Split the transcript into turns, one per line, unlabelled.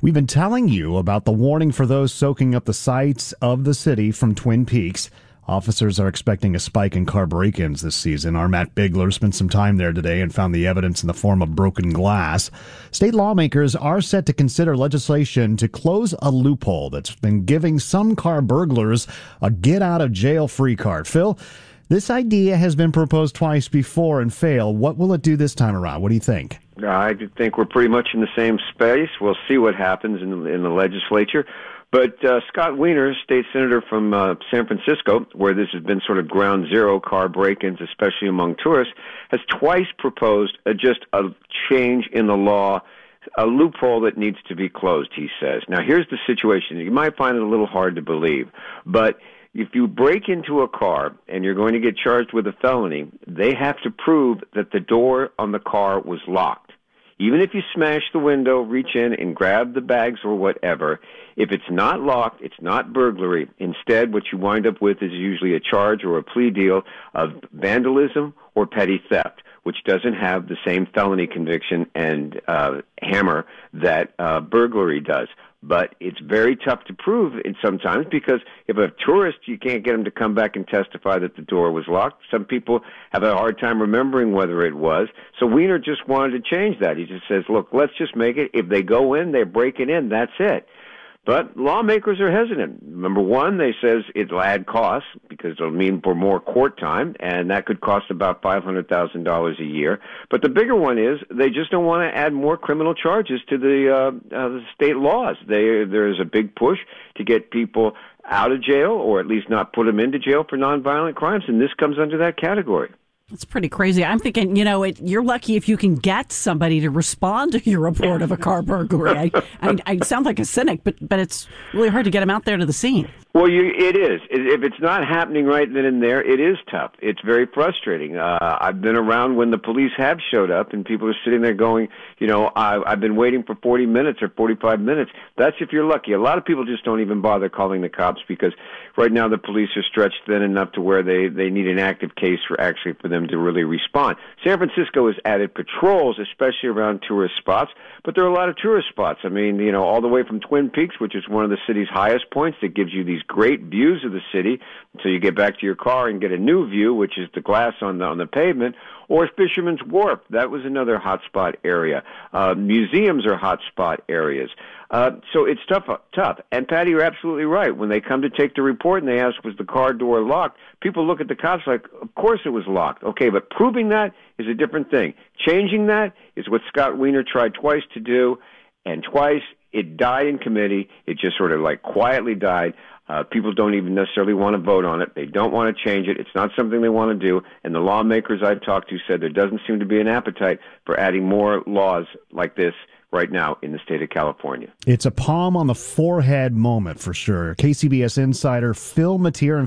We've been telling you about the warning for those soaking up the sights of the city from Twin Peaks. Officers are expecting a spike in car break ins this season. Our Matt Bigler spent some time there today and found the evidence in the form of broken glass. State lawmakers are set to consider legislation to close a loophole that's been giving some car burglars a get out of jail free card. Phil, this idea has been proposed twice before and failed. What will it do this time around? What do you think?
I think we're pretty much in the same space. We'll see what happens in the, in the legislature. But uh, Scott Wiener, state senator from uh, San Francisco, where this has been sort of ground zero car break-ins, especially among tourists, has twice proposed a, just a change in the law, a loophole that needs to be closed. He says. Now, here's the situation. You might find it a little hard to believe, but if you break into a car and you're going to get charged with a felony, they have to prove that the door on the car was locked. Even if you smash the window, reach in and grab the bags or whatever, if it's not locked, it's not burglary. Instead, what you wind up with is usually a charge or a plea deal of vandalism or petty theft, which doesn't have the same felony conviction and uh, hammer that uh, burglary does. But it's very tough to prove it sometimes because if a tourist you can't get them to come back and testify that the door was locked. Some people have a hard time remembering whether it was. So wiener just wanted to change that. He just says look let's just make it. If they go in they're breaking in. That's it but lawmakers are hesitant. Number one, they says it'll add costs because it'll mean for more court time, and that could cost about five hundred thousand dollars a year. But the bigger one is they just don't want to add more criminal charges to the, uh, uh, the state laws. They, there's a big push to get people out of jail, or at least not put them into jail for nonviolent crimes, and this comes under that category.
It's pretty crazy. I'm thinking, you know, it, you're lucky if you can get somebody to respond to your report of a car burglary. I, I, I sound like a cynic, but but it's really hard to get them out there to the scene.
Well, you, it is. If it's not happening right then and there, it is tough. It's very frustrating. Uh, I've been around when the police have showed up and people are sitting there going, you know, I, I've been waiting for 40 minutes or 45 minutes. That's if you're lucky. A lot of people just don't even bother calling the cops because right now the police are stretched thin enough to where they, they need an active case for actually for them to really respond. San Francisco has added patrols, especially around tourist spots, but there are a lot of tourist spots. I mean, you know, all the way from Twin Peaks, which is one of the city's highest points that gives you these great views of the city until you get back to your car and get a new view, which is the glass on the on the pavement, or Fisherman's Wharf. That was another hotspot area. Uh, museums are hotspot areas. Uh, so it's tough, tough. And Patty, you're absolutely right. When they come to take the report and they ask, was the car door locked? People look at the cops like, of course it was locked. Okay, but proving that is a different thing. Changing that is what Scott Wiener tried twice to do, and twice it died in committee. It just sort of like quietly died. Uh, people don't even necessarily want to vote on it. They don't want to change it. It's not something they want to do. And the lawmakers I've talked to said there doesn't seem to be an appetite for adding more laws like this right now in the state of California.
It's a palm on the forehead moment for sure. KCBS insider Phil Matier.